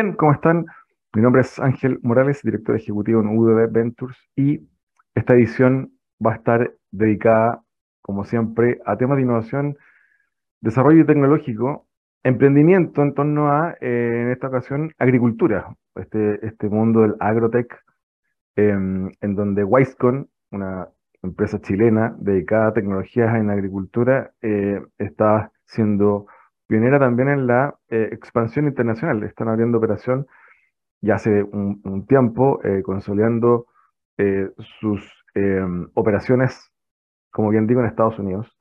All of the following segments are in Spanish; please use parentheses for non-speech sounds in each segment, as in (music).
Bien, ¿cómo están? Mi nombre es Ángel Morales, director ejecutivo en UDB Ventures y esta edición va a estar dedicada, como siempre, a temas de innovación, desarrollo tecnológico, emprendimiento en torno a, eh, en esta ocasión, agricultura, este, este mundo del agrotech, em, en donde Wisecon, una empresa chilena dedicada a tecnologías en agricultura, eh, está siendo pionera también en la eh, expansión internacional. Están abriendo operación ya hace un, tiempo, eh, consolidando eh, sus operaciones, como bien digo, en Estados Unidos.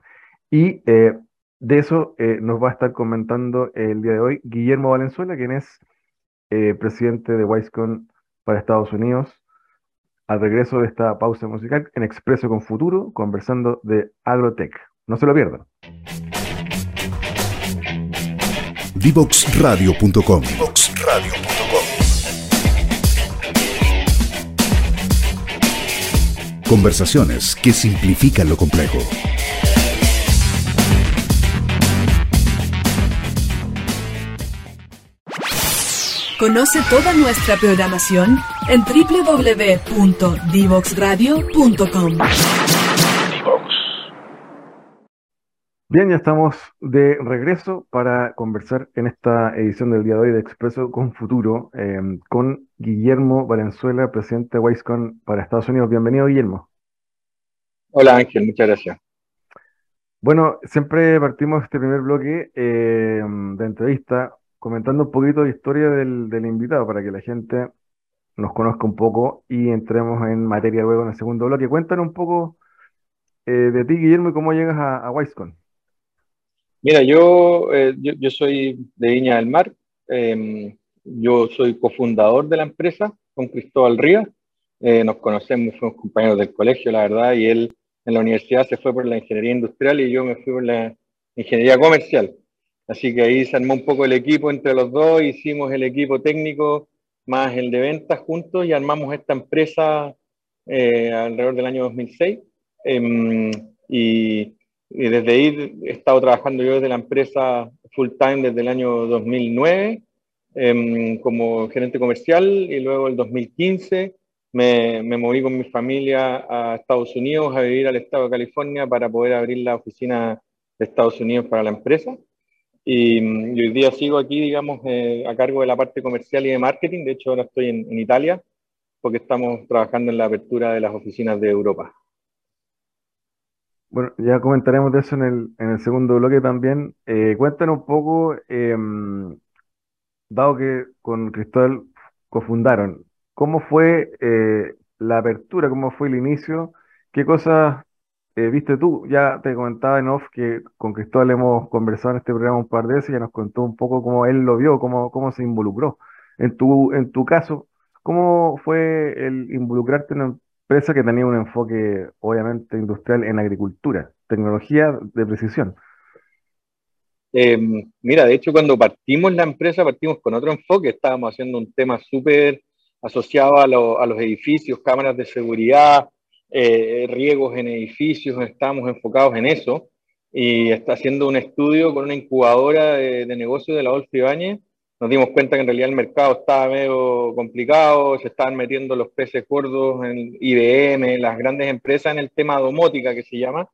Y de eso nos va a estar comentando el día de hoy Guillermo Valenzuela, quien es presidente de Wisecon para Estados Unidos. Al regreso de esta pausa musical en Expreso con Futuro, conversando de Agrotech. No se lo pierdan. Divoxradio.com. Conversaciones que simplifican lo complejo. Conoce toda nuestra programación en www.divoxradio.com. Bien, ya estamos de regreso para conversar en esta edición del día de hoy de Expreso con Futuro em, con Guillermo Valenzuela, presidente de Wisecon para Estados Unidos. Bienvenido, Guillermo. Hola, Ángel, muchas gracias. Bueno, siempre partimos este primer bloque em, de entrevista comentando un poquito de historia del, invitado para que la gente nos conozca un poco y entremos en materia luego en el segundo bloque. Cuéntanos un poco eh, de ti, Guillermo, y cómo llegas a, a Wisecon. Mira, yo, eh, yo, soy de Viña del Mar. Em, yo soy cofundador de la empresa con Cristóbal Rivas. Eh, nos conocemos, fuimos compañeros del colegio, la verdad, y él en la universidad se fue por la ingeniería industrial y yo me fui por la ingeniería comercial. Así que ahí se armó un poco el equipo entre los dos, hicimos el equipo técnico más el de ventas juntos y armamos esta empresa eh, alrededor del año 2006. Em, y y desde ahí he estado trabajando yo desde la empresa full time desde el año 2009 em, como gerente comercial y luego el 2015 me, me, moví con mi familia a Estados Unidos a vivir al estado de California para poder abrir la oficina de Estados Unidos para la empresa. Y, hoy día sigo aquí, digamos, eh, a cargo de la parte comercial y de marketing. De hecho, ahora estoy en, en Italia porque estamos trabajando en la apertura de las oficinas de Europa. Bueno, ya comentaremos de eso en el, en el segundo bloque también. Eh, cuéntanos un poco, em, dado que con Cristóbal cofundaron, ¿cómo fue eh, la apertura, cómo fue el inicio? ¿Qué cosas eh, viste tú? Ya te comentaba en off que con Cristóbal hemos conversado en este programa un par de veces y ya nos contó un poco cómo él lo vio, cómo, cómo se involucró. En tu, en tu caso, ¿cómo fue el involucrarte en, empresa que tenía un enfoque obviamente industrial en agricultura, tecnología de precisión. Em, mira, de hecho cuando partimos la empresa partimos con otro enfoque, estábamos haciendo un tema súper asociado a, a, los edificios, cámaras de seguridad, eh, riegos en edificios, estábamos enfocados en eso. Y está haciendo un estudio con una incubadora de, de negocios de la Adolfo Ibáñez nos dimos cuenta que en realidad el mercado estaba medio complicado, se estaban metiendo los peces gordos en IBM, las grandes empresas en el tema domótica que se llama.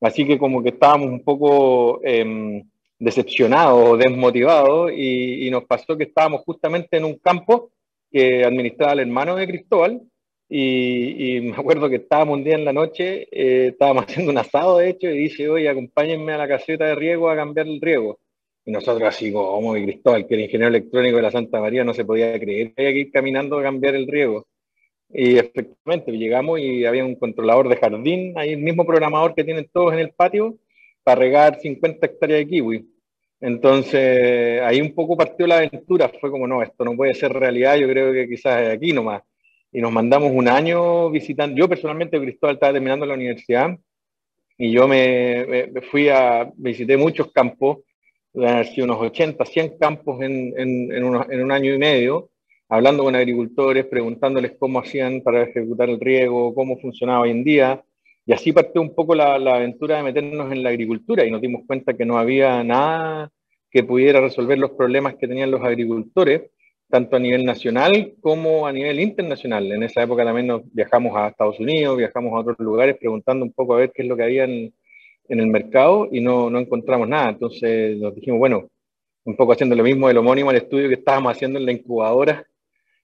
Así que como que estábamos un poco eh, decepcionados, desmotivados y, nos pasó que estábamos justamente en un campo que administraba el hermano de Cristóbal y, me acuerdo que estábamos un día en la noche, eh, estábamos (laughs) haciendo un asado de hecho y dice, oye, acompáñenme a la caseta de riego a cambiar el riego y nosotros así como Cristóbal, que era ingeniero electrónico de la Santa María, no se podía creer que había que ir caminando a cambiar el riego. Y efectivamente llegamos y había un controlador de jardín, ahí el mismo programador que tienen todos en el patio, para regar 50 hectáreas de kiwi. Entonces ahí un poco partió la aventura, fue como, no, esto no puede ser realidad, yo creo que quizás es aquí nomás. Y nos mandamos un año visitando, yo personalmente Cristóbal estaba terminando la universidad y yo me, me fui a, visité muchos campos sido unos 80, 100 campos en, en, en, un año y medio, hablando con agricultores, preguntándoles cómo hacían para ejecutar el riego, cómo funcionaba hoy en día. Y así partió un poco la, la, aventura de meternos en la agricultura y nos dimos cuenta que no había nada que pudiera resolver los problemas que tenían los agricultores. tanto a nivel nacional como a nivel internacional. En esa época también nos viajamos a Estados Unidos, viajamos a otros lugares preguntando un poco a ver qué es lo que había en, en el mercado y no, no, encontramos nada. Entonces nos dijimos, bueno, un poco haciendo lo mismo del homónimo al estudio que estábamos haciendo en la incubadora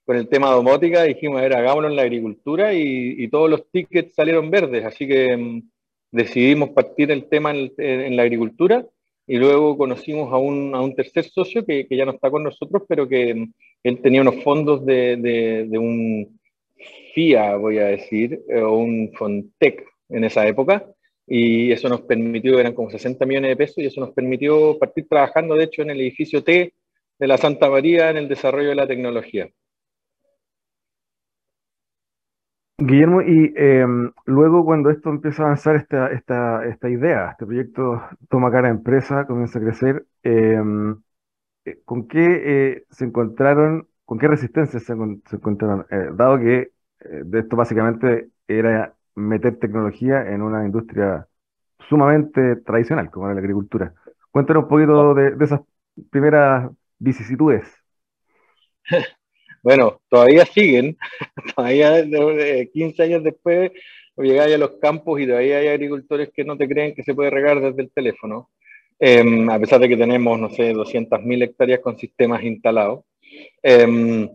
con el tema domótica, dijimos, a ver, hagámoslo en la agricultura y, y todos los tickets salieron verdes, así que mm, decidimos partir el tema en, en, la agricultura y luego conocimos a un, a un tercer socio que, que, ya no está con nosotros, pero que mm, él tenía unos fondos de, de, de un FIA, voy a decir, eh, o un Fontec en esa época, y eso nos permitió, eran como 60 millones de pesos, y eso nos permitió partir trabajando, de hecho, en el edificio T de la Santa María en el desarrollo de la tecnología. Guillermo, y eh, luego cuando esto empieza a avanzar, esta, esta, esta idea, este proyecto toma cara a empresa, comienza a crecer, eh, ¿con qué eh, se encontraron, con qué resistencias se, se encontraron? Eh, dado que de esto básicamente era meter tecnología en una industria sumamente tradicional, como era la agricultura. Cuéntanos un poquito de, de esas primeras vicisitudes. (laughs) Bueno, todavía siguen, (laughs) todavía 15 años después llegáis a los campos y todavía hay agricultores que no te creen que se puede regar desde el teléfono, eh, a pesar de que tenemos, no sé, 200.000 hectáreas con sistemas instalados. Eh,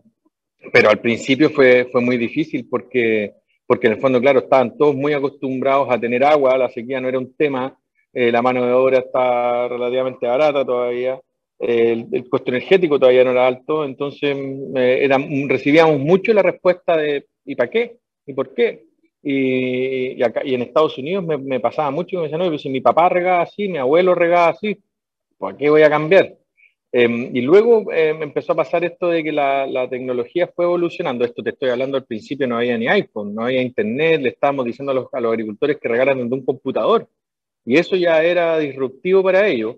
pero al principio fue, fue muy difícil porque porque en el fondo, claro, estaban todos muy acostumbrados a tener agua, la sequía no era un tema, eh, la mano de obra está relativamente barata todavía, eh, el, el, costo energético todavía no era alto, entonces eh, era, recibíamos mucho la respuesta de ¿y para qué? ¿y por qué? Y, y, acá, y en Estados Unidos me, me, pasaba mucho, me decían, no, pues si mi papá regaba así, mi abuelo regaba así, ¿por qué voy a cambiar? Eh, y luego eh, empezó a pasar esto de que la, la, tecnología fue evolucionando. Esto te estoy hablando al principio, no había ni iPhone, no había internet, le estábamos diciendo a los, a los agricultores que regalan desde un computador. Y eso ya era disruptivo para ellos.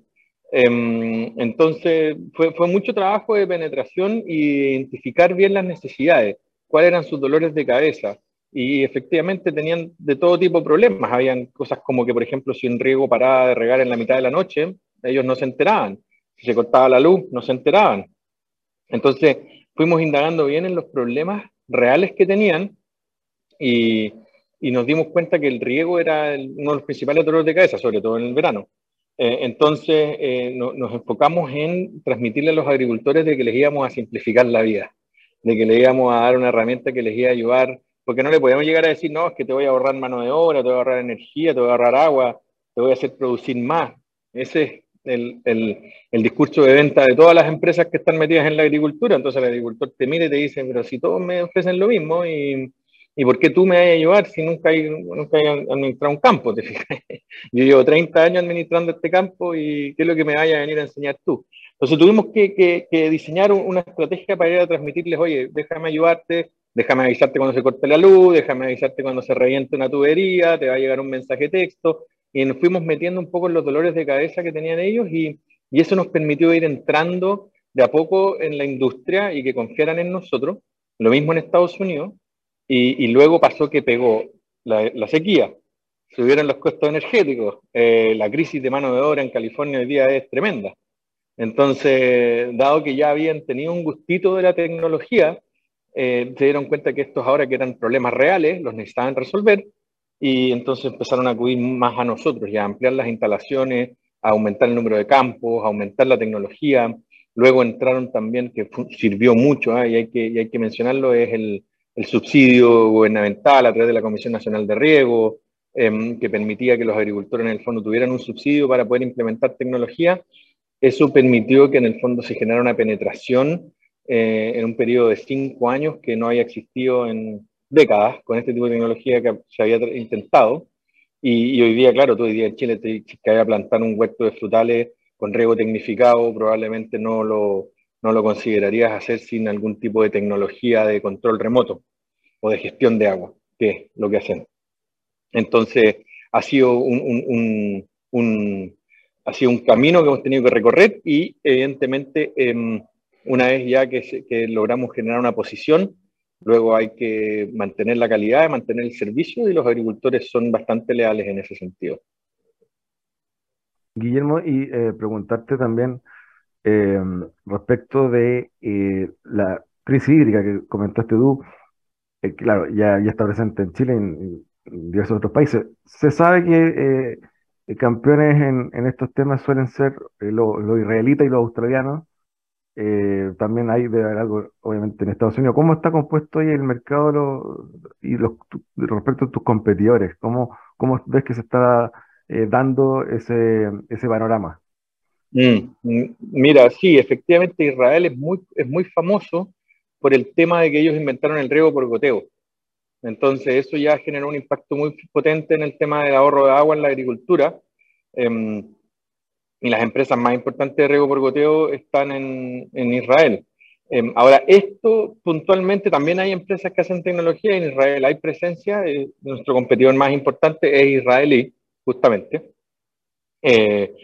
Eh, entonces, fue, fue, mucho trabajo de penetración y identificar bien las necesidades, cuáles eran sus dolores de cabeza. Y efectivamente tenían de todo tipo de problemas. Habían cosas como que, por ejemplo, si un riego paraba de regar en la mitad de la noche, ellos no se enteraban se cortaba la luz, no se enteraban. Entonces, fuimos indagando bien en los problemas reales que tenían y, y nos dimos cuenta que el riego era el, uno de los principales dolores de cabeza, sobre todo en el verano. Eh, entonces, eh, no, nos enfocamos en transmitirle a los agricultores de que les íbamos a simplificar la vida, de que les íbamos a dar una herramienta que les iba a ayudar, porque no le podíamos llegar a decir, no, es que te voy a ahorrar mano de obra, te voy a ahorrar energía, te voy a ahorrar agua, te voy a hacer producir más. Ese es el, el, el, discurso de venta de todas las empresas que están metidas en la agricultura. Entonces el agricultor te mira y te dice, pero si todos me ofrecen lo mismo, ¿y, y por qué tú me vas a ayudar si nunca hay, nunca hay administrado un campo? (laughs) ¿te Yo llevo 30 años administrando este campo y ¿qué es lo que me vaya a venir a enseñar tú? Entonces tuvimos que, que, que diseñar una estrategia para ir a transmitirles, oye, déjame ayudarte, déjame avisarte cuando se corte la luz, déjame avisarte cuando se reviente una tubería, te va a llegar un mensaje texto, y nos fuimos metiendo un poco en los dolores de cabeza que tenían ellos y, y, eso nos permitió ir entrando de a poco en la industria y que confiaran en nosotros. Lo mismo en Estados Unidos y, y luego pasó que pegó la, la, sequía, subieron los costos energéticos, eh, la crisis de mano de obra en California hoy día es tremenda. Entonces, dado que ya habían tenido un gustito de la tecnología, eh, se dieron cuenta que estos ahora que eran problemas reales, los necesitaban resolver y entonces empezaron a acudir más a nosotros y a ampliar las instalaciones, a aumentar el número de campos, a aumentar la tecnología. Luego entraron también, que sirvió mucho, ¿eh? y, hay que, y hay que mencionarlo, es el, el, subsidio gubernamental a través de la Comisión Nacional de Riego, eh, que permitía que los agricultores en el fondo tuvieran un subsidio para poder implementar tecnología. Eso permitió que en el fondo se generara una penetración eh, en un periodo de cinco años que no había existido en, décadas con este tipo de tecnología que se había intentado. Y, y hoy día, claro, tú hoy día en Chile te, que plantar un huerto de frutales con riego tecnificado, probablemente no lo, no lo considerarías hacer sin algún tipo de tecnología de control remoto o de gestión de agua, que es lo que hacen. Entonces, ha sido un, un, un, un ha sido un camino que hemos tenido que recorrer y evidentemente eh, una vez ya que, que logramos generar una posición, Luego hay que mantener la calidad, mantener el servicio y los agricultores son bastante leales en ese sentido. Guillermo, y eh, preguntarte también, eh, respecto de eh, la crisis hídrica que comentaste tú, claro, ya, está presente en Chile y en, diversos otros países. Se sabe que campeones en, en estos temas suelen ser los israelitas y los australianos. También hay de algo, obviamente, en Estados Unidos. ¿Cómo está compuesto hoy el mercado y respecto a tus competidores? ¿Cómo, cómo ves que se está dando ese, ese panorama? Mm, mm, mira, sí, efectivamente Israel es muy, es muy famoso por el tema de que ellos inventaron el riego por goteo. Entonces eso ya generó un impacto muy potente en el tema del ahorro de agua en la agricultura. Em, y las empresas más importantes de riego por goteo están en, en Israel. Em, ahora, esto puntualmente también hay empresas que hacen tecnología en Israel. Hay presencia, eh, nuestro competidor más importante es israelí, justamente. Eh,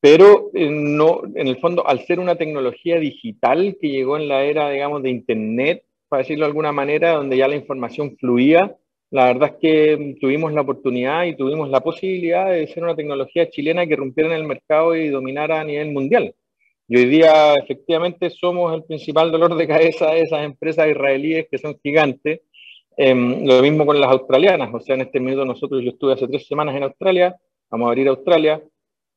pero eh, no, en el fondo, al ser una tecnología digital que llegó en la era, digamos, de Internet, para decirlo de alguna manera, donde ya la información fluía, la verdad es que tuvimos la oportunidad y tuvimos la posibilidad de ser una tecnología chilena que rompiera en el mercado y dominara a nivel mundial. Y hoy día, efectivamente, somos el principal dolor de cabeza de esas empresas israelíes que son gigantes. Em, lo mismo con las australianas. O sea, en este minuto nosotros, yo estuve hace tres semanas en Australia, vamos a abrir Australia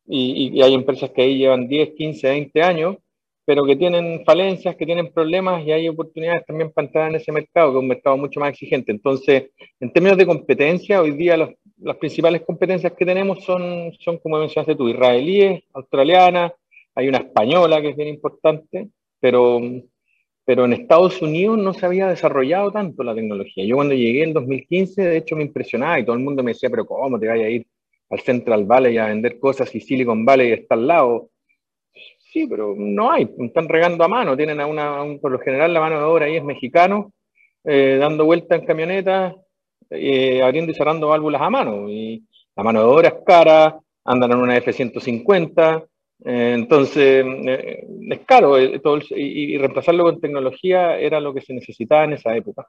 y, hay empresas que ahí llevan 10, 15, 20 años, pero que tienen falencias, que tienen problemas y hay oportunidades también para entrar en ese mercado, que es un mercado mucho más exigente. Entonces, en términos de competencia, hoy día las principales competencias que tenemos son, son, como mencionaste tú, israelíes, australianas, hay una española que es bien importante, pero, pero en Estados Unidos no se había desarrollado tanto la tecnología. Yo cuando llegué en 2015, de hecho me impresionaba y todo el mundo me decía, pero ¿cómo te vaya a ir al Central Valley a vender cosas y Silicon Valley está al lado. Sí, pero no hay, están regando a mano, tienen a una, por lo general la mano de obra ahí es mexicano, eh, dando vueltas en camionetas, eh, abriendo y cerrando válvulas a mano. Y la mano de obra es cara, andan en una F-150, eh, entonces es caro y reemplazarlo con tecnología era lo que se necesitaba en esa época.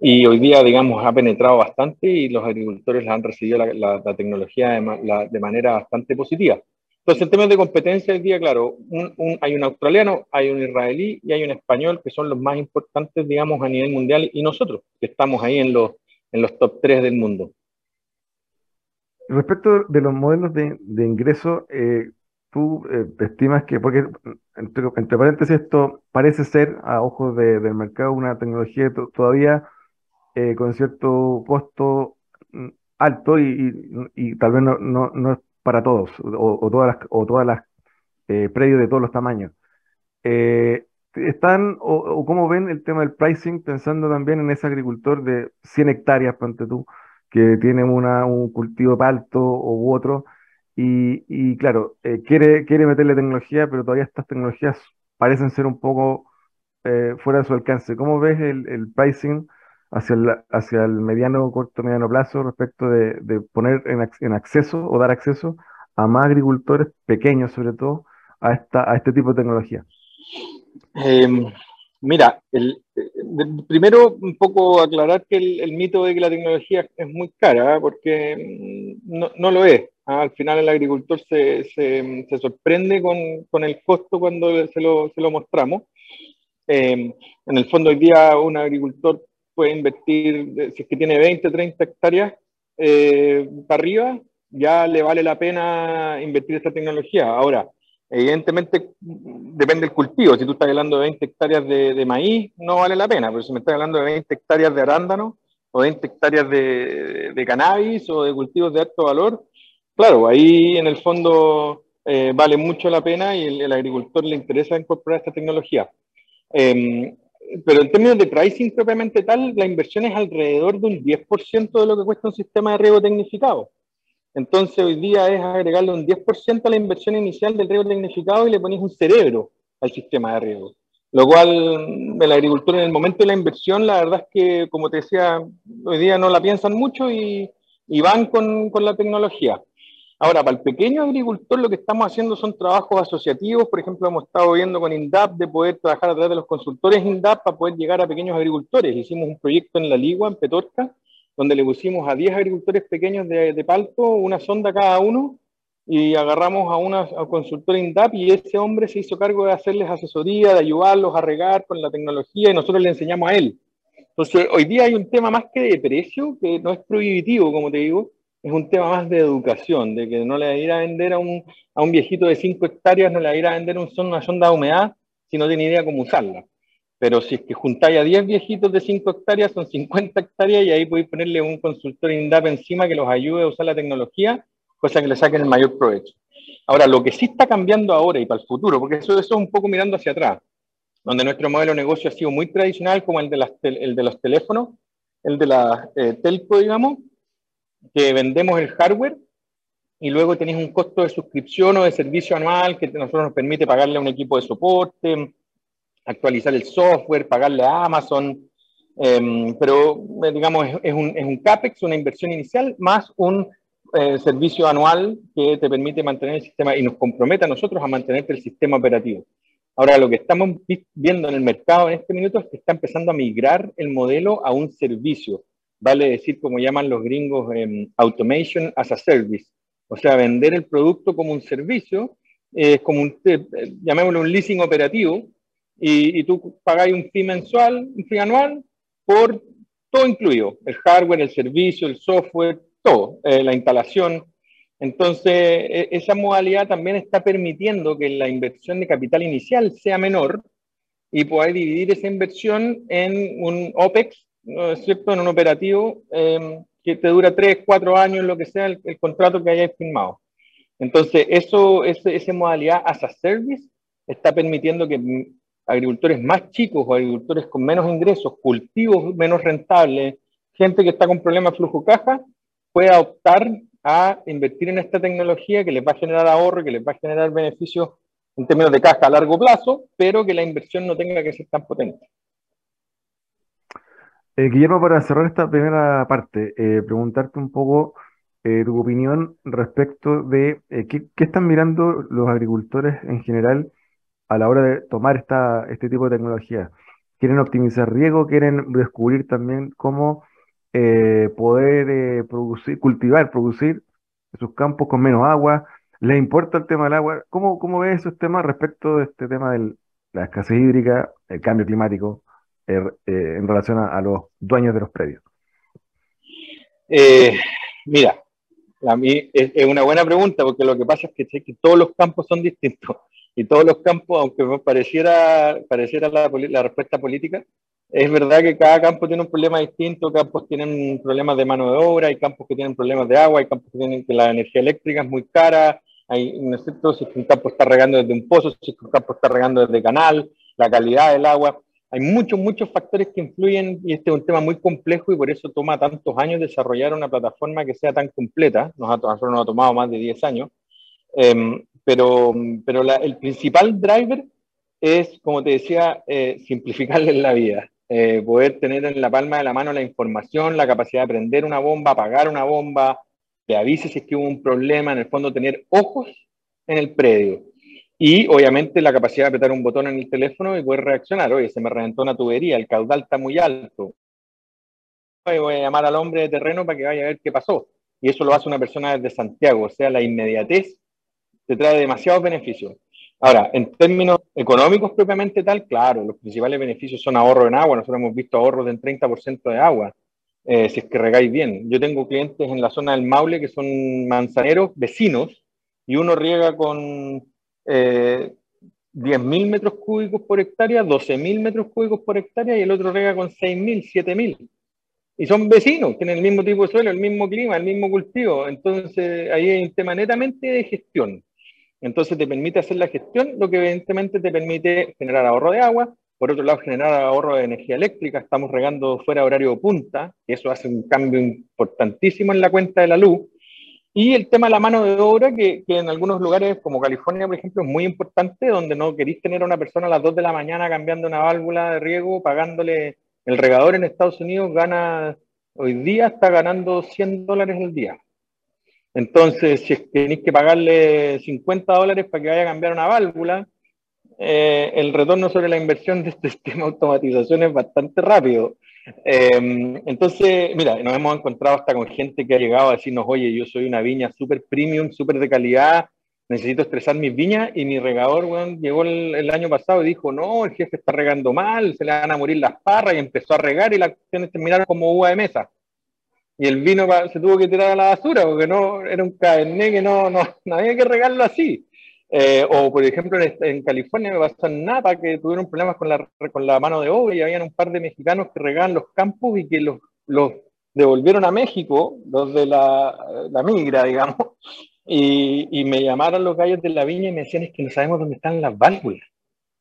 Y hoy día, digamos, ha penetrado bastante y los agricultores han recibido la, tecnología de, manera bastante positiva. Entonces, en términos de competencia, hoy día, claro, hay un australiano, hay un israelí y hay un español que son los más importantes, digamos, a nivel mundial y nosotros, que estamos ahí en los, en los top 3 del mundo. Respecto de los modelos de, ingreso, eh, tú eh, estimas que, porque entre, paréntesis, esto parece ser a ojos del mercado una tecnología todavía eh, con cierto costo mm, alto y, tal vez no, no, es para todos o, todas las, o todas las eh, predios de todos los tamaños. Eh, ¿Están o, cómo ven el tema del pricing pensando también en ese agricultor de 100 hectáreas, ponte tú, que tiene una, un cultivo palto u otro y, y claro, quiere, quiere meterle tecnología, pero todavía estas tecnologías parecen ser un poco fuera de su alcance. ¿Cómo ves el pricing? Hacia el, hacia el mediano, corto, mediano plazo respecto de, de poner en, en, acceso o dar acceso a más agricultores pequeños, sobre todo, a, esta, a este tipo de tecnología? Em, mira, el, primero un poco aclarar que el, mito de que la tecnología es muy cara, ¿eh? porque mm, no, no, lo es. ¿ah? Al final el agricultor se, se, se sorprende con, con, el costo cuando se lo, se lo mostramos. Em, en el fondo hoy día un agricultor puede invertir, si es que tiene 20, 30 hectáreas eh, para arriba, ya le vale la pena invertir esta tecnología. Ahora, evidentemente depende del cultivo. Si tú estás hablando de 20 hectáreas de, maíz, no vale la pena, pero si me estás hablando de 20 hectáreas de arándano o 20 hectáreas de, cannabis o de cultivos de alto valor, claro, ahí en el fondo eh, vale mucho la pena y el, agricultor le interesa incorporar esta tecnología. Eh, pero en términos de pricing propiamente tal, la inversión es alrededor de un 10% de lo que cuesta un sistema de riego tecnificado. Entonces hoy día es agregarle un 10% a la inversión inicial del riego tecnificado y le ponéis un cerebro al sistema de riego. Lo cual el agricultor en el momento de la inversión, la verdad es que, como te decía, hoy día no la piensan mucho y, y van con, con la tecnología. Ahora, para el pequeño agricultor lo que estamos haciendo son trabajos asociativos, por ejemplo, hemos estado viendo con INDAP de poder trabajar a través de los consultores INDAP para poder llegar a pequeños agricultores. Hicimos un proyecto en La Ligua, en Petorca, donde le pusimos a 10 agricultores pequeños de, de palto una sonda cada uno y agarramos a a consultora INDAP y ese hombre se hizo cargo de hacerles asesoría, de ayudarlos a regar con la tecnología y nosotros le enseñamos a él. Entonces, hoy día hay un tema más que de precio, que no es prohibitivo, como te digo, es un tema más de educación, de que no le va a ir a vender a un, a un viejito de 5 hectáreas, no le va a ir a vender un, una sonda de humedad si no tiene idea cómo usarla. Pero si es que juntáis a 10 viejitos de 5 hectáreas, son 50 hectáreas y ahí podéis ponerle un consultor INDAP encima que los ayude a usar la tecnología cosa que le saquen el mayor provecho. Ahora, lo que sí está cambiando ahora y para el futuro, porque eso, eso es un poco mirando hacia atrás, donde nuestro modelo de negocio ha sido muy tradicional, como el de, las, el de los teléfonos, el de la eh, telco, digamos, que vendemos el hardware y luego tenéis un costo de suscripción o de servicio anual que nosotros nos permite pagarle a un equipo de soporte, actualizar el software, pagarle a Amazon, em, pero digamos es, un, es un CAPEX, una inversión inicial, más un eh, servicio anual que te permite mantener el sistema y nos compromete a nosotros a mantenerte el sistema operativo. Ahora, lo que estamos viendo en el mercado en este minuto es que está empezando a migrar el modelo a un servicio, vale decir, como llaman los gringos, em, automation as a service, o sea, vender el producto como un servicio, es como un, eh, llamémoslo un leasing operativo, y, y tú pagáis un fee mensual, un fee anual, por todo incluido, el hardware, el servicio, el software, todo, eh, la instalación. Entonces, e, esa modalidad también está permitiendo que la inversión de capital inicial sea menor y poder dividir esa inversión en un OPEX, ¿no es cierto?, en un operativo em, que te dura 3, 4 años, lo que sea el, contrato que hayáis firmado. Entonces, eso, esa modalidad as a service está permitiendo que agricultores más chicos o agricultores con menos ingresos, cultivos menos rentables, gente que está con problemas de flujo caja, pueda optar a invertir en esta tecnología que les va a generar ahorro, que les va a generar beneficios en términos de caja a largo plazo, pero que la inversión no tenga que ser tan potente. Eh, Guillermo, para cerrar esta primera parte, eh, preguntarte un poco eh, tu opinión respecto de qué, están mirando los agricultores en general a la hora de tomar esta, este tipo de tecnología. ¿Quieren optimizar riego? ¿Quieren descubrir también cómo eh, poder eh, producir, cultivar, producir sus campos con menos agua. ¿Les importa el tema del agua? ¿Cómo, cómo ves esos temas respecto de este tema de la escasez hídrica, el cambio climático, eh, en relación a, los dueños de los predios? mira, a mí es, una buena pregunta porque lo que pasa es que, que todos los campos son distintos (laughs) y todos los campos, aunque pareciera, pareciera la, la respuesta política, es verdad que cada campo tiene un problema distinto, campos tienen problemas de mano de obra, hay campos que tienen problemas de agua, hay campos que tienen que la energía eléctrica es muy cara, hay, ¿no es cierto? si un campo está regando desde un pozo, si un campo está regando desde canal, la calidad del agua. Hay muchos, muchos factores que influyen y este es un tema muy complejo y por eso toma tantos años desarrollar una plataforma que sea tan completa. Nos ha, nosotros nos ha tomado más de 10 años. Em, pero pero el principal driver es, como te decía, eh, simplificarles la vida. Eh, poder tener en la palma de la mano la información, la capacidad de prender una bomba, apagar una bomba, que avise si es que hubo un problema, en el fondo tener ojos en el predio. Y obviamente la capacidad de apretar un botón en el teléfono y poder reaccionar. Oye, se me reventó una tubería, el caudal está muy alto. Voy a llamar al hombre de terreno para que vaya a ver qué pasó. Y eso lo hace una persona desde Santiago. O sea, la inmediatez te trae demasiados beneficios. Ahora, en términos económicos propiamente tal, claro, los principales beneficios son ahorro en agua. Nosotros hemos visto ahorros del 30% de agua, eh, si es que regáis bien. Yo tengo clientes en la zona del Maule que son manzaneros, vecinos, y uno riega con eh, 10.000 metros cúbicos por hectárea, 12.000 metros cúbicos por hectárea, y el otro riega con 6.000, 7.000. Y son vecinos, tienen el mismo tipo de suelo, el mismo clima, el mismo cultivo. Entonces, ahí hay un tema netamente de gestión. Entonces te permite hacer la gestión, lo que evidentemente te permite generar ahorro de agua, por otro lado generar ahorro de energía eléctrica, estamos regando fuera de horario punta, y eso hace un cambio importantísimo en la cuenta de la luz. Y el tema de la mano de obra, que, en algunos lugares como California, por ejemplo, es muy importante, donde no queréis tener a una persona a las 2 de la mañana cambiando una válvula de riego, pagándole el regador en Estados Unidos, gana, hoy día está ganando 100 dólares al día. Entonces, si tenéis que pagarle 50 dólares para que vaya a cambiar una válvula, eh, el retorno sobre la inversión de este (laughs) sistema de automatización es bastante rápido. Em, entonces, mira, nos hemos encontrado hasta con gente que ha llegado a decirnos, oye, yo soy una viña súper premium, súper de calidad, necesito estresar mis viñas y mi regador, bueno, llegó el, año pasado y dijo, no, el jefe está regando mal, se le van a morir las parras y empezó a regar y las acciones terminaron como uva de mesa. Y el vino se tuvo que tirar a la basura porque no era un cabernet que no, no, (laughs) no había que regarlo así. Eh, o, por ejemplo, en, California me pasó en Napa que tuvieron problemas con la, con la mano de obra y habían un par de mexicanos que regaban los campos y que los, los devolvieron a México, los de la, la migra, digamos, y, y, me llamaron los gallos de la viña y me decían es que no sabemos dónde están las válvulas,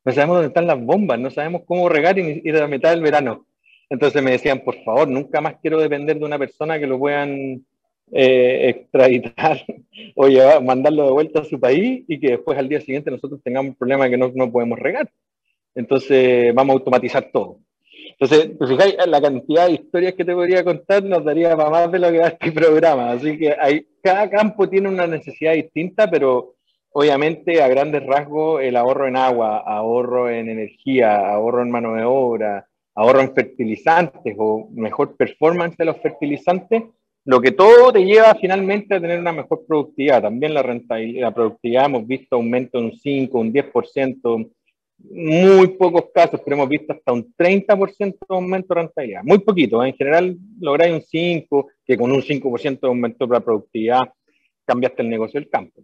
no sabemos dónde están las bombas, no sabemos cómo regar y ir a la mitad del verano. Entonces me decían, por favor, nunca más quiero depender de una persona que lo puedan eh, extraditar (laughs) o llevar, mandarlo de vuelta a su país y que después al día siguiente nosotros tengamos un problema que no, no podemos regar. Entonces vamos a automatizar todo. Entonces, pues fijáis, la cantidad de historias que te podría contar nos daría para más de lo que da este programa. Así que hay, cada campo tiene una necesidad distinta, pero obviamente a grandes rasgos el ahorro en agua, ahorro en energía, ahorro en mano de obra, ahorro en fertilizantes o mejor performance de los fertilizantes, lo que todo te lleva finalmente a tener una mejor productividad. También la rentabilidad, la productividad hemos visto aumento de un 5, un 10%, muy pocos casos, pero hemos visto hasta un 30% de aumento de rentabilidad. Muy poquito, ¿eh? en general lográis un 5, que con un 5% de aumento de productividad cambiaste el negocio del campo.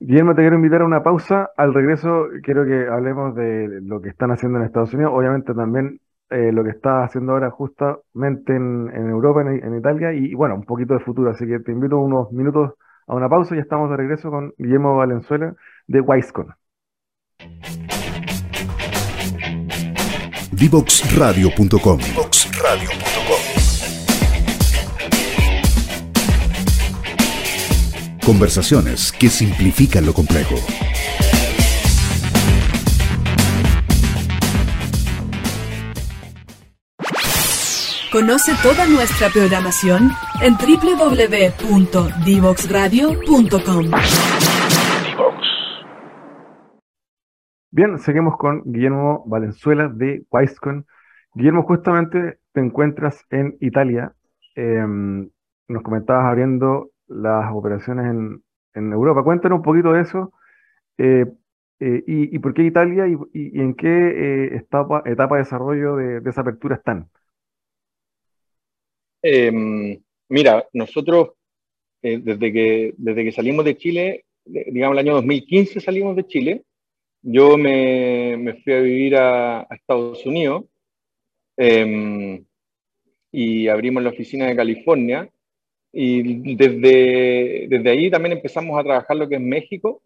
Guillermo, te quiero invitar a una pausa. Al regreso quiero que hablemos de lo que están haciendo en Estados Unidos. Obviamente también eh, lo que está haciendo ahora justamente en, Europa, en, Italia, y, bueno, un poquito de futuro. Así que te invito unos minutos a una pausa y estamos de regreso con Guillermo Valenzuela de Wisecon. Divoxradio.com Conversaciones que simplifican lo complejo. Conoce toda nuestra programación en www.divoxradio.com. Bien, seguimos con Guillermo Valenzuela de Wisecon. Guillermo, justamente te encuentras en Italia. Em, nos comentabas abriendo las operaciones en, Europa. Cuéntanos un poquito de eso. Eh, eh, y, por qué Italia y, en qué eh, etapa, etapa de desarrollo de esa apertura están? Em, mira, nosotros eh, desde, que, desde que salimos de Chile, digamos el año 2015 salimos de Chile, yo me, me fui a vivir a, Estados Unidos em, y abrimos la oficina de California y desde, desde ahí también empezamos a trabajar lo que es México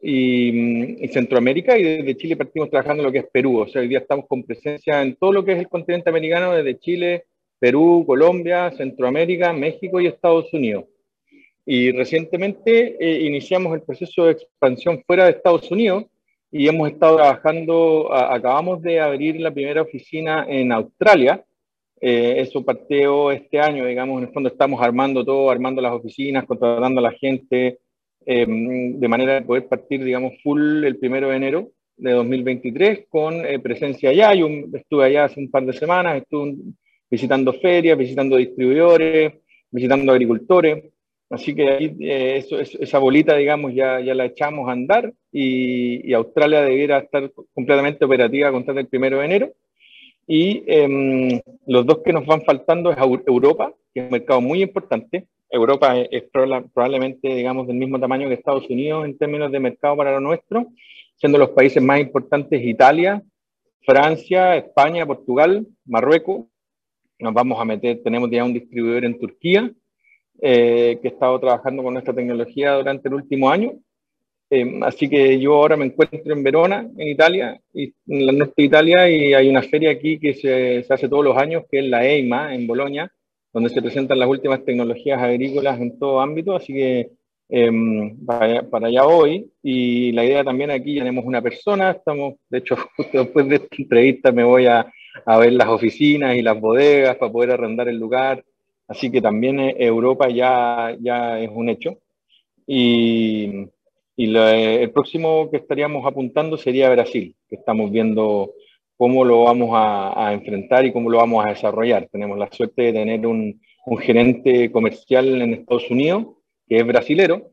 y, Centroamérica y desde Chile partimos trabajando lo que es Perú. O sea, hoy día estamos con presencia en todo lo que es el continente americano, desde Chile, Perú, Colombia, Centroamérica, México y Estados Unidos. Y recientemente eh, iniciamos el proceso de expansión fuera de Estados Unidos y hemos estado trabajando, acabamos de abrir la primera oficina en Australia. Eh, eso partió este año, digamos, en el fondo estamos armando todo, armando las oficinas, contratando a la gente, em, de manera de poder partir, digamos, full el primero de enero de 2023 con eh, presencia allá. Yo estuve allá hace un par de semanas, estuve visitando ferias, visitando distribuidores, visitando agricultores. Así que ahí eh, eso, esa bolita, digamos, ya, ya la echamos a andar y, Australia debiera estar completamente operativa contar el primero de enero. Y em, los dos que nos van faltando es Europa, que es un mercado muy importante. Europa es, probablemente, digamos, del mismo tamaño que Estados Unidos en términos de mercado para lo nuestro, siendo los países más importantes Italia, Francia, España, Portugal, Marruecos, nos vamos a meter, tenemos ya un distribuidor en Turquía eh, que ha estado trabajando con nuestra tecnología durante el último año. Eh, así que yo ahora me encuentro en Verona, en Italia, y, en la norte de Italia, y hay una feria aquí que se, hace todos los años, que es la EIMA, en Bolonia, donde se presentan las últimas tecnologías agrícolas en todo ámbito, así que em, para, para, allá voy. Y la idea también aquí, tenemos una persona, estamos, de hecho, (laughs) justo después de esta entrevista me voy a, a ver las oficinas y las bodegas para poder arrendar el lugar. Así que también eh, Europa ya, ya es un hecho. Y, y el próximo que estaríamos apuntando sería Brasil, que estamos viendo cómo lo vamos a, enfrentar y cómo lo vamos a desarrollar. Tenemos la suerte de tener un, un gerente comercial en Estados Unidos que es brasilero,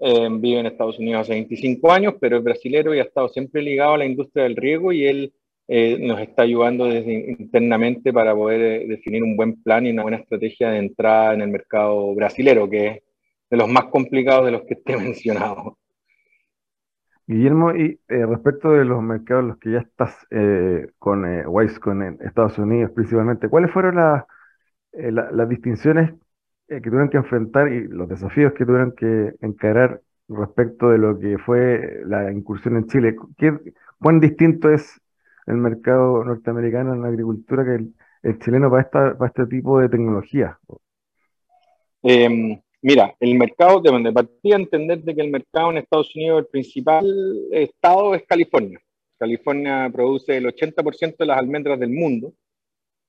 eh, vive en Estados Unidos hace 25 años, pero es brasilero y ha estado siempre ligado a la industria del riego y él eh, nos está ayudando desde internamente para poder eh, definir un buen plan y una buena estrategia de entrada en el mercado brasilero, que es de los más complicados de los que te he (laughs) mencionado. Guillermo, y respecto de los mercados en los que ya estás con Wisecon en Estados Unidos principalmente, ¿cuáles fueron las distinciones que tuvieron que enfrentar y los desafíos que tuvieron que encarar respecto de lo que fue la incursión en Chile? ¿Qué, ¿Cuán distinto es el mercado norteamericano en la agricultura que el, chileno para, esta, para este tipo de tecnología? Em, mira, el mercado, de partía entender de que el mercado en Estados Unidos, el principal estado es California. California produce el 80% de las almendras del mundo,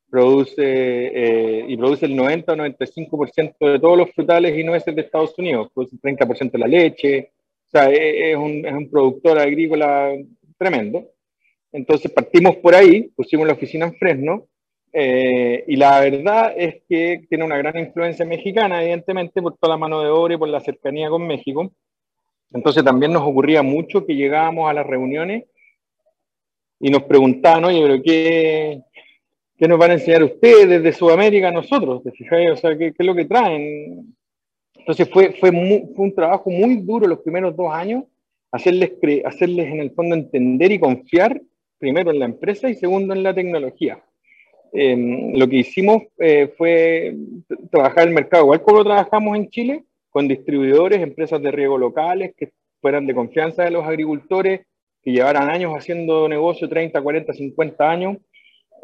produce eh, y produce el 90 o 95% de todos los frutales y nueces de Estados Unidos, produce el 30% de la leche, o sea, es un, es un productor agrícola tremendo. Entonces partimos por ahí, pusimos la oficina en Fresno, eh, y la verdad es que tiene una gran influencia mexicana, evidentemente, por toda la mano de obra y por la cercanía con México. Entonces también nos ocurría mucho que llegábamos a las reuniones y nos preguntaban, oye, pero ¿qué, qué nos van a enseñar ustedes desde Sudamérica a nosotros? ¿Te O sea, ¿qué, es lo que traen? Entonces fue, fue, fue un trabajo muy duro los primeros dos años, hacerles, hacerles en el fondo entender y confiar primero en la empresa y segundo en la tecnología. Em, lo que hicimos eh, fue trabajar el mercado, igual como lo trabajamos en Chile, con distribuidores, empresas de riego locales que fueran de confianza de los agricultores, que llevaran años haciendo negocio, 30, 40, 50 años,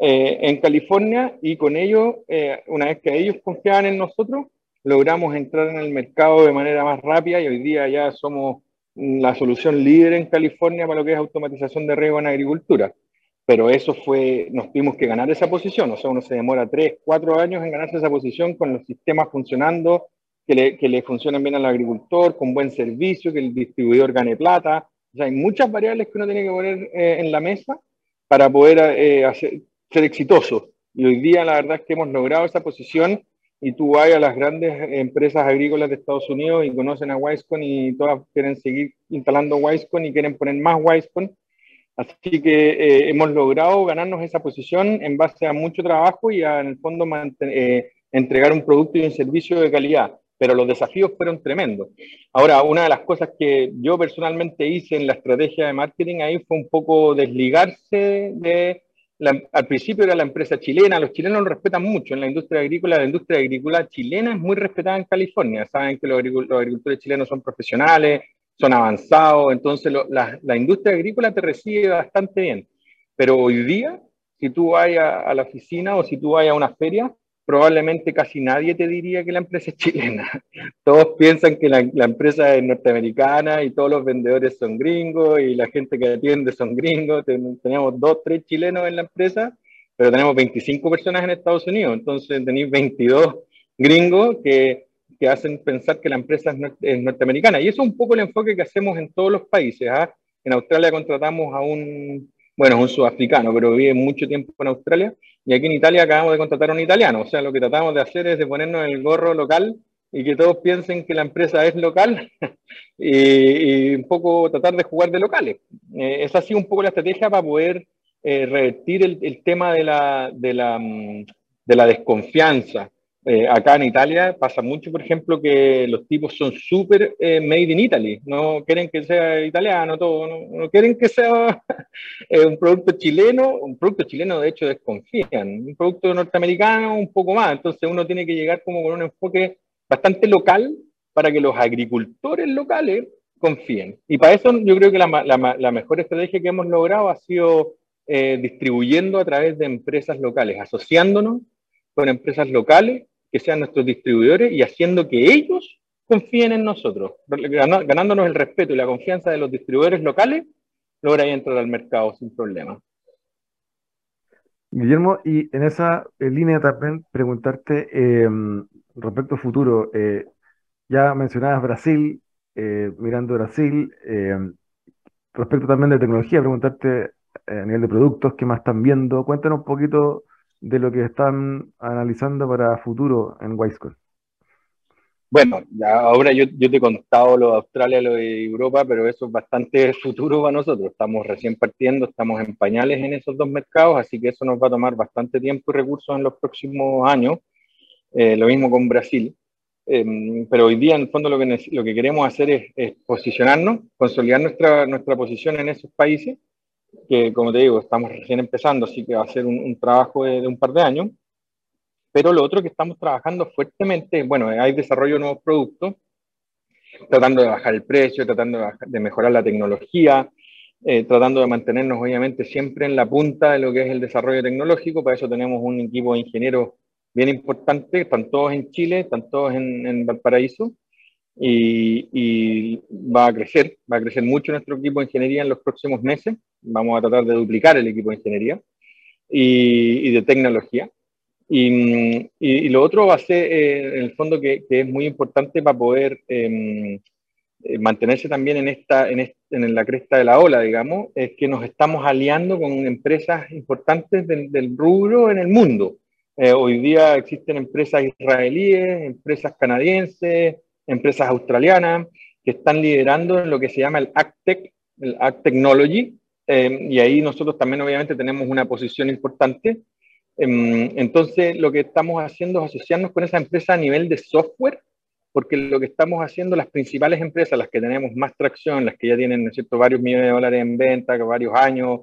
eh, en California, y con ellos, eh, una vez que ellos confiaban en nosotros, logramos entrar en el mercado de manera más rápida y hoy día ya somos la solución líder en California para lo que es automatización de riego en agricultura. Pero eso fue, nos tuvimos que ganar esa posición, o sea, uno se demora tres, cuatro años en ganarse esa posición con los sistemas funcionando, que le, que le funcionen bien al agricultor, con buen servicio, que el distribuidor gane plata. O sea, hay muchas variables que uno tiene que poner eh, en la mesa para poder eh, hacer, ser exitoso. Y hoy día la verdad es que hemos logrado esa posición y tú vas a las grandes empresas agrícolas de Estados Unidos y conocen a Wisecon y todas quieren seguir instalando Wisecon y quieren poner más Wisecon. Así que eh, hemos logrado ganarnos esa posición en base a mucho trabajo y a, en el fondo eh, entregar un producto y un servicio de calidad. Pero los desafíos fueron tremendos. Ahora, una de las cosas que yo personalmente hice en la estrategia de marketing ahí fue un poco desligarse de al principio era la empresa chilena, los chilenos lo respetan mucho en la industria agrícola, la industria agrícola chilena es muy respetada en California, saben que los, agricultores chilenos son profesionales, son avanzados, entonces la, industria agrícola te recibe bastante bien, pero hoy día, si tú vas a, a la oficina o si tú vas a una feria, probablemente casi nadie te diría que la empresa es chilena. (laughs) Todos piensan que la, empresa es norteamericana y todos los vendedores son gringos y la gente que atiende son gringos. Tenemos dos, tres chilenos en la empresa, pero tenemos 25 personas en Estados Unidos. Entonces tenéis 22 gringos que, que hacen pensar que la empresa es, norteamericana. Y eso es un poco el enfoque que hacemos en todos los países. ¿ah? En Australia contratamos a un, bueno, un sudafricano, pero vive mucho tiempo en Australia y aquí en Italia acabamos de contratar a un italiano, o sea, lo que tratamos de hacer es de ponernos el gorro local y que todos piensen que la empresa es local (laughs) y, un poco tratar de jugar de locales. Eh, esa ha sido un poco la estrategia para poder eh, revertir el, tema de la, de la, mm, de la desconfianza. Eh, acá en Italia pasa mucho, por ejemplo, que los tipos son súper eh, made in Italy, no quieren que sea italiano, todo, no, quieren que sea (laughs) eh, un producto chileno, un producto chileno de hecho desconfían, un producto norteamericano un poco más, entonces uno tiene que llegar como con un enfoque bastante local para que los agricultores locales confíen. Y para eso yo creo que la, la, la mejor estrategia que hemos logrado ha sido distribuyendo a través de empresas locales, asociándonos con empresas locales que sean nuestros distribuidores y haciendo que ellos confíen en nosotros, ganándonos el respeto y la confianza de los distribuidores locales, logra entrar al mercado sin problema. Guillermo, y en esa línea también preguntarte em, respecto al futuro, eh, ya mencionabas Brasil, eh, mirando Brasil, respecto también de tecnología, preguntarte a nivel de productos, qué más están viendo. Cuéntanos un poquito de lo que están analizando para futuro en Wisecon. Bueno, ahora yo, yo, te he contado lo de Australia, lo de Europa, pero eso es bastante (laughs) futuro para nosotros. Estamos recién partiendo, estamos en pañales en esos dos mercados, así que eso nos va a tomar bastante tiempo y recursos en los próximos años. Eh, lo mismo con Brasil. Em, pero hoy día, en el fondo, lo que, lo que queremos hacer es, es, posicionarnos, consolidar nuestra, nuestra posición en esos países, que como te digo, estamos recién empezando, así que va a ser un, un trabajo de, de un par de años pero lo otro que estamos trabajando fuertemente, bueno, hay desarrollo de nuevos productos, tratando de bajar el precio, tratando de, mejorar la tecnología, eh, tratando de mantenernos obviamente siempre en la punta de lo que es el desarrollo tecnológico. Para eso tenemos un equipo de ingenieros bien importante, están todos en Chile, están todos en, Valparaíso, y, va a crecer, va a crecer mucho nuestro equipo de ingeniería en los próximos meses. Vamos a tratar de duplicar el equipo de ingeniería y de tecnología. Y, y, lo otro va a ser, eh, en el fondo, que, que, es muy importante para poder eh, mantenerse también en, esta, en, en, la cresta de la ola, digamos, es que nos estamos aliando con empresas importantes del, del rubro en el mundo. Eh, hoy día existen empresas israelíes, empresas canadienses, empresas australianas, que están liderando en lo que se llama el AgTech, el Ag Technology, y ahí nosotros también obviamente tenemos una posición importante Em, entonces, lo que estamos haciendo es asociarnos con esa empresa a nivel de software, porque lo que estamos haciendo, las principales empresas, las que tenemos más tracción, las que ya tienen ¿no cierto? varios millones de dólares en venta, varios años,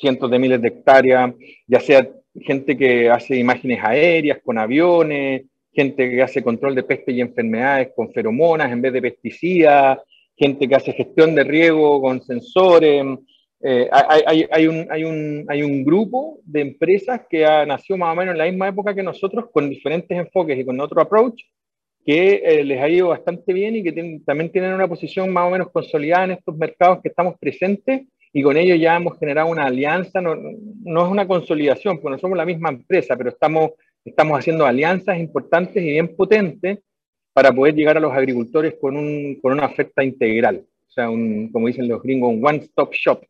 cientos de miles de hectáreas, ya sea gente que hace imágenes aéreas con aviones, gente que hace control de peste y enfermedades con feromonas en vez de pesticidas, gente que hace gestión de riego con sensores, eh, hay, hay, un, hay, un, hay, un, grupo de empresas que ha nacido más o menos en la misma época que nosotros, con diferentes enfoques y con otro approach, que eh, les ha ido bastante bien y que también tienen una posición más o menos consolidada en estos mercados que estamos presentes y con ellos ya hemos generado una alianza, no, no es una consolidación, porque no somos la misma empresa, pero estamos, estamos haciendo alianzas importantes y bien potentes para poder llegar a los agricultores con, un, con una oferta integral, o sea, un, como dicen los gringos, un one-stop shop.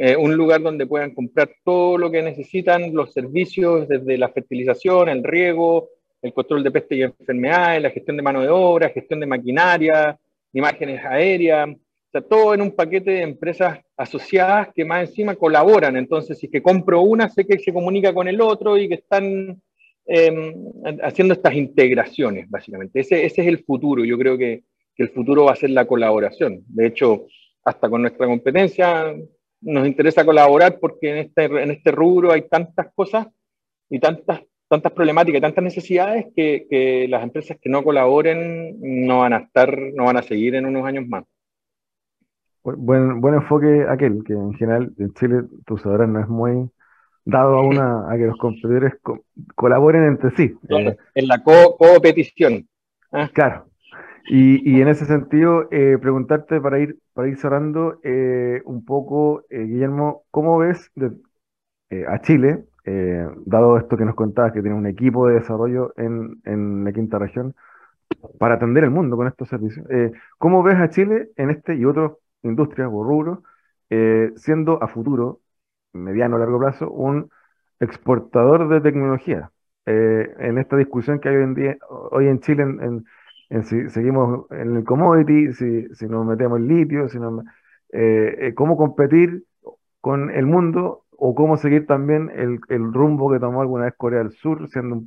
Eh, un lugar donde puedan comprar todo lo que necesitan, los servicios desde la fertilización, el riego, el control de peste y enfermedades, la gestión de mano de obra, gestión de maquinaria, imágenes aéreas, o sea, todo en un paquete de empresas asociadas que más encima colaboran. Entonces, si que compro una, sé que se comunica con el otro y que están em, haciendo estas integraciones, básicamente. Ese, es el futuro. Yo creo que, el futuro va a ser la colaboración. De hecho, hasta con nuestra competencia, nos interesa colaborar porque en este, este rubro hay tantas cosas y tantas, tantas problemáticas y tantas necesidades que, las empresas que no colaboren no van a estar, no van a seguir en unos años más. Buen, enfoque aquel, que en general en Chile, tú sabrás, no es muy dado a, una, a que los competidores colaboren entre sí. Eh, en la co-competición. ¿ah? Claro, y, en ese sentido, eh, preguntarte para ir, para ir cerrando eh, un poco, eh, Guillermo, ¿cómo ves a Chile, dado esto que nos contabas, que tiene un equipo de desarrollo en, en la quinta región, para atender el mundo con estos servicios? ¿Cómo ves a Chile en este y otras industrias o rubros, siendo a futuro, mediano o largo plazo, un exportador de tecnología? en esta discusión que hay hoy en día, hoy en Chile en si seguimos en el commodity, si, si nos metemos en litio, si eh, eh, cómo competir con el mundo o cómo seguir también el, el, rumbo que tomó alguna vez Corea del Sur, siendo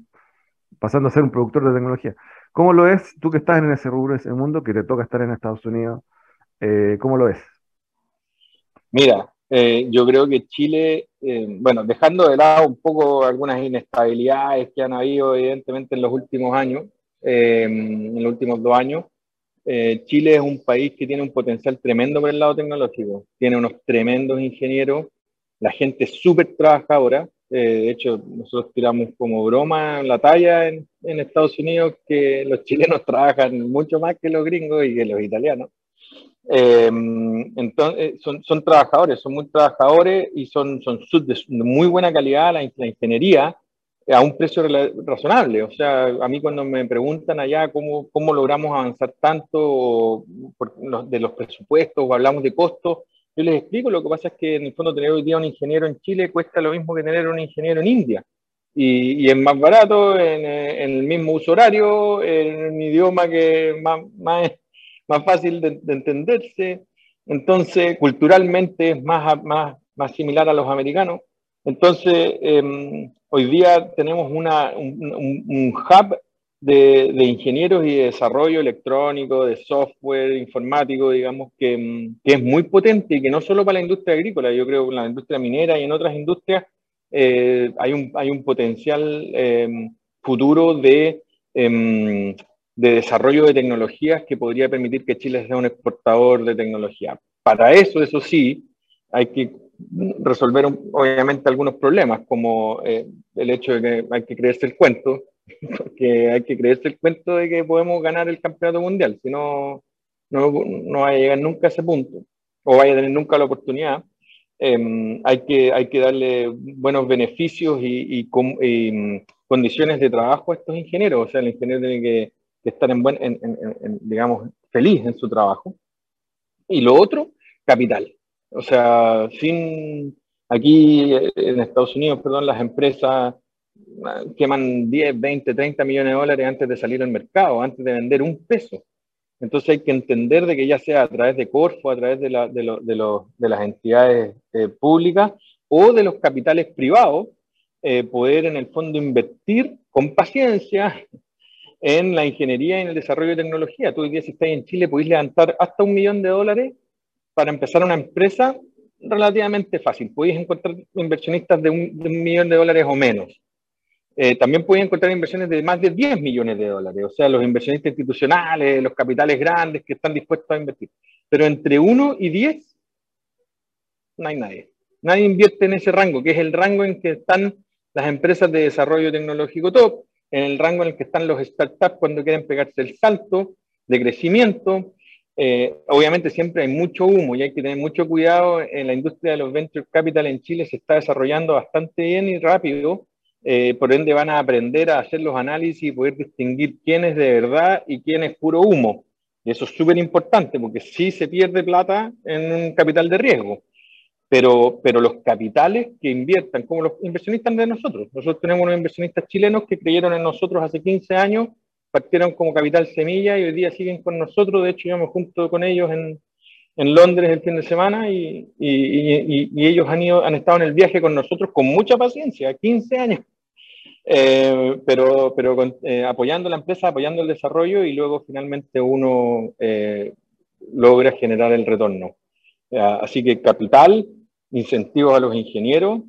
pasando a ser un productor de tecnología. ¿Cómo lo ves tú que estás en ese rubro, ese mundo, que te toca estar en Estados Unidos? Eh, ¿Cómo lo ves? Mira, yo creo que Chile, bueno, dejando de lado un poco algunas inestabilidades que han habido evidentemente en los últimos años, eh, en los últimos dos años. Eh, Chile es un país que tiene un potencial tremendo por el lado tecnológico, tiene unos tremendos ingenieros, la gente es súper trabajadora, eh, de hecho nosotros tiramos como broma la talla en, en, Estados Unidos que los chilenos (laughs) trabajan mucho más que los gringos y que los italianos. Entonces, son, son, trabajadores, son muy trabajadores y son, son de muy buena calidad la, ingeniería a un precio razonable. O sea, a mí cuando me preguntan allá cómo, cómo logramos avanzar tanto de los presupuestos o hablamos de costos, Yo les explico, lo que pasa es que en el fondo tener hoy día un ingeniero en Chile cuesta lo mismo que tener un ingeniero en India. Y, y es más barato, en, en, el mismo uso horario, en un idioma que más, más fácil de, de, entenderse. Entonces, culturalmente es más, más, más similar a los americanos. Entonces, eh, hoy día tenemos una, un, hub de, de, ingenieros y de desarrollo electrónico, de software informático, digamos, que, que, es muy potente y que no solo para la industria agrícola, yo creo que en la industria minera y en otras industrias eh, hay, un, hay un potencial eh, futuro de, de desarrollo de tecnologías que podría permitir que Chile sea un exportador de tecnología. Para eso, eso sí, hay que resolver obviamente algunos problemas, como eh, el hecho de que hay que creerse el cuento, (laughs) porque hay que creerse el cuento de que podemos ganar el campeonato mundial, si no, no, va a llegar nunca a ese punto, o vaya a tener nunca la oportunidad. Eh, hay, que, hay que darle buenos beneficios y, y, y, mm, condiciones de trabajo a estos ingenieros, o sea, el ingeniero tiene que, que estar en buen, en, en, en, digamos, feliz en su trabajo. Y lo otro, capital. O sea, sin aquí en Estados Unidos, perdón, las empresas queman 10, 20, 30 millones de dólares antes de salir al mercado, antes de vender un peso. Entonces hay que entender de que ya sea a través de Corfo, a través de las entidades eh, públicas o de los capitales privados, eh, poder en el fondo invertir con paciencia en la ingeniería y en el desarrollo de tecnología. Tú hoy día si estás en Chile podéis levantar hasta un millón de dólares para empezar una empresa relativamente fácil. Podéis encontrar inversionistas de un, millón de dólares o menos. Eh, también pueden encontrar inversiones de más de 10 millones de dólares, o sea, los inversionistas institucionales, los capitales grandes que están dispuestos a invertir. Pero entre 1 y 10, no hay nadie. Nadie invierte en ese rango, que es el rango en que están las empresas de desarrollo tecnológico top, en el rango en el que están los startups cuando quieren pegarse el salto de crecimiento. Eh, obviamente siempre hay mucho humo y hay que tener mucho cuidado. En la industria de los venture capital en Chile se está desarrollando bastante bien y rápido eh, por ende van a aprender a hacer los análisis y poder distinguir quién es de verdad y quién es puro humo. Y eso es súper importante porque sí se pierde plata en un capital de riesgo, pero, pero los capitales que inviertan, como los inversionistas de nosotros, nosotros tenemos unos inversionistas chilenos que creyeron en nosotros hace 15 años, partieron como capital semilla y hoy día siguen con nosotros, de hecho yo me junto con ellos en, en Londres el fin de semana y, y, y, y, ellos han, ido, han estado en el viaje con nosotros con mucha paciencia, 15 años. Eh, pero, pero con, eh, apoyando la empresa, apoyando el desarrollo y luego finalmente uno eh, logra generar el retorno. así que capital, incentivos a los ingenieros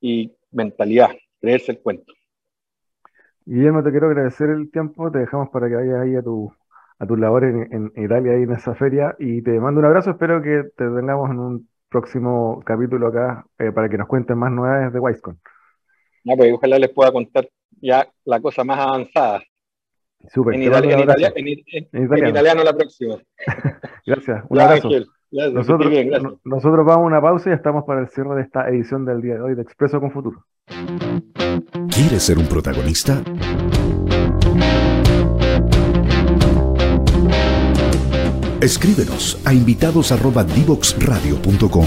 y mentalidad, creerse el cuento. Guillermo, te quiero agradecer el tiempo, te dejamos para que vayas ahí a tu, a tus labores en, en Italia, ahí en esa feria, y te mando un abrazo, espero que te tengamos en un próximo capítulo acá eh, para que nos cuenten más novedades de Wisecon. No, pues ojalá les pueda contar ya la cosa más avanzada. Súper. En, itali en, itali en, en, italiano. la próxima. (laughs) gracias. Un ya, abrazo. Gracias, nosotros, bien, gracias. nosotros vamos a una pausa y estamos para el cierre de esta edición del día de hoy de Expreso con Futuro. ¿Quieres ser un protagonista? Escríbenos a invitados@divoxradio.com.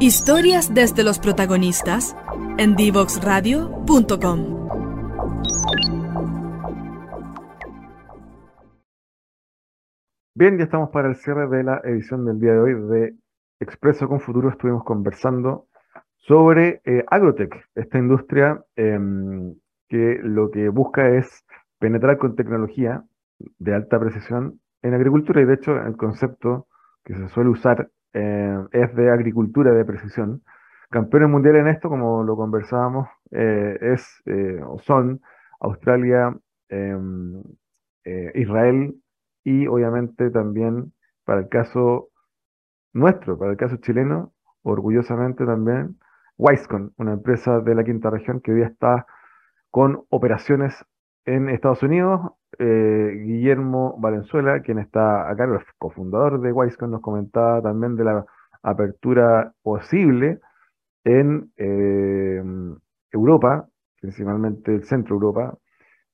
Historias desde los protagonistas en divoxradio.com. Bien, ya estamos para el cierre de la edición del día de hoy de Expreso con Futuro. Estuvimos conversando sobre eh, Agrotech, esta industria eh, que lo que busca es penetrar con tecnología de alta precisión en agricultura y de hecho el concepto que se suele usar eh, es de agricultura de precisión. Campeones mundiales en esto, como lo conversábamos, eh, es eh, o son Australia, em, Israel y obviamente también para el caso nuestro, para el caso chileno, orgullosamente también, Wisecon, una empresa de la quinta región que hoy está con operaciones en Estados Unidos, eh, Guillermo Valenzuela, quien está acá, el cofundador de Wisecon, nos comentaba también de la apertura posible en eh, Europa, principalmente el centro Europa,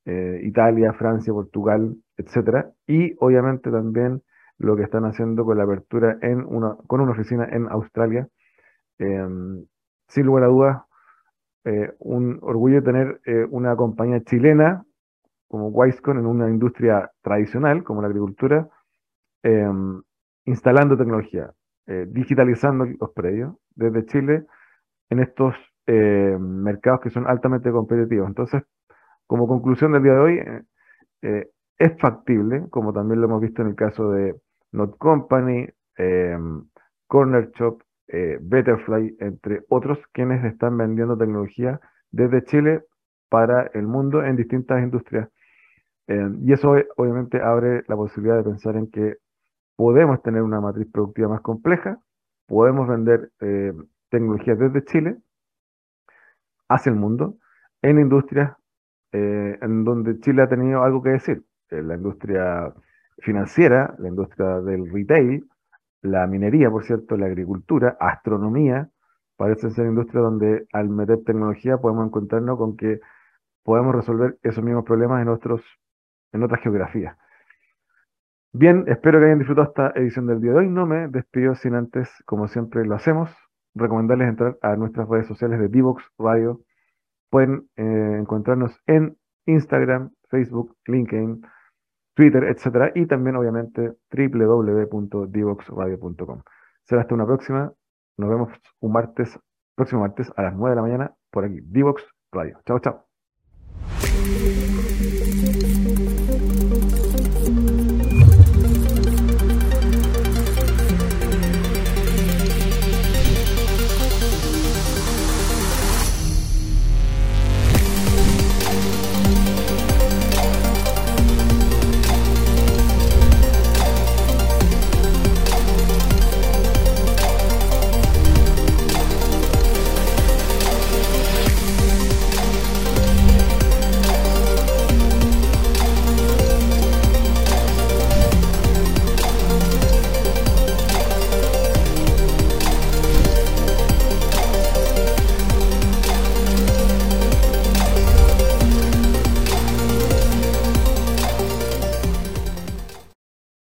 eh, Italia, Francia, Portugal, etcétera, y obviamente también lo que están haciendo con la apertura en una, con una oficina en Australia. Em, sin lugar a dudas, eh, un orgullo tener eh, una compañía chilena como Wisecon en una industria tradicional como la agricultura, em, instalando tecnología, digitalizando los predios desde Chile en estos mercados que son altamente competitivos. Entonces, como conclusión del día de hoy, eh, eh, es factible, como también lo hemos visto en el caso de Not Company, em, Corner Shop, eh, Betterfly, entre otros, quienes están vendiendo tecnología desde Chile para el mundo en distintas industrias. Em, y eso obviamente abre la posibilidad de pensar en que podemos tener una matriz productiva más compleja, podemos vender tecnologías desde Chile hacia el mundo en industrias eh, en donde Chile ha tenido algo que decir. Eh, la industria financiera, la industria del retail, la minería, por cierto, la agricultura, astronomía, parecen ser industrias donde al meter tecnología podemos encontrarnos con que podemos resolver esos mismos problemas en, otros, en otras geografías. Bien, espero que hayan disfrutado esta edición del día de hoy. No me despido sin antes, como siempre lo hacemos, recomendarles entrar a nuestras redes sociales de Divox Radio Pueden eh, encontrarnos en Instagram, Facebook, LinkedIn, Twitter, etcétera, y también obviamente www.divoxradio.com. Será hasta una próxima. Nos vemos un martes, próximo martes a las 9 de la mañana por aquí, Divox Radio. Chao, chao.